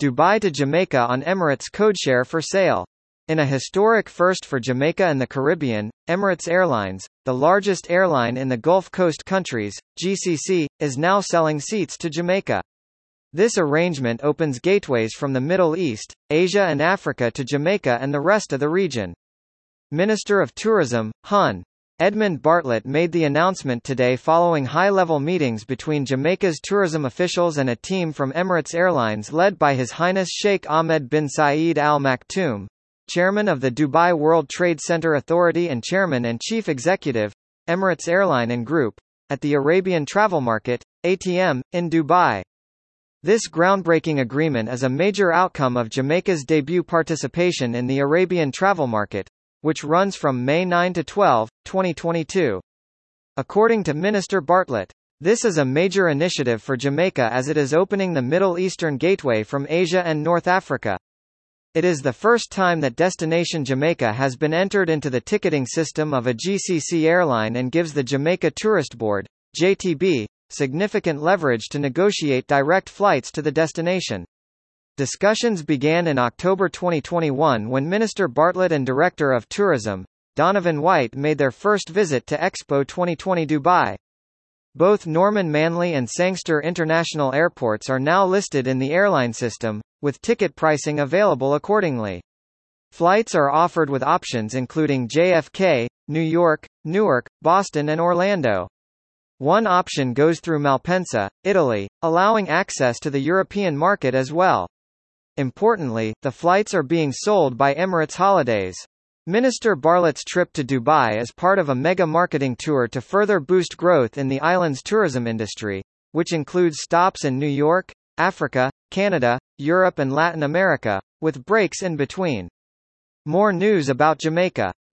Dubai to Jamaica on Emirates codeshare for sale. In a historic first for Jamaica and the Caribbean, Emirates Airlines, the largest airline in the Gulf Coast countries, GCC, is now selling seats to Jamaica. This arrangement opens gateways from the Middle East, Asia and Africa to Jamaica and the rest of the region. Minister of Tourism, Hon. Edmund Bartlett made the announcement today following high-level meetings between Jamaica's tourism officials and a team from Emirates Airlines led by His Highness Sheikh Ahmed bin Saeed Al Maktoum, Chairman of the Dubai World Trade Center Authority and Chairman and Chief Executive, Emirates Airline and Group, at the Arabian Travel Market, ATM, in Dubai. This groundbreaking agreement is a major outcome of Jamaica's debut participation in the Arabian travel market, which runs from May 9 to 12, 2022. According to Minister Bartlett, this is a major initiative for Jamaica as it is opening the Middle Eastern gateway from Asia and North Africa. It is the first time that Destination Jamaica has been entered into the ticketing system of a GCC airline and gives the Jamaica Tourist Board, JTB, significant leverage to negotiate direct flights to the destination. Discussions began in October 2021 when Minister Bartlett and Director of Tourism, Donovan White made their first visit to Expo 2020 Dubai. Both Norman Manley and Sangster International airports are now listed in the airline system, with ticket pricing available accordingly. Flights are offered with options including JFK, New York, Newark, Boston and Orlando. One option goes through Malpensa, Italy, allowing access to the European market as well. Importantly, the flights are being sold by Emirates Holidays. Minister Bartlett's trip to Dubai is part of a mega marketing tour to further boost growth in the island's tourism industry, which includes stops in New York, Africa, Canada, Europe and Latin America, with breaks in between. More news about Jamaica.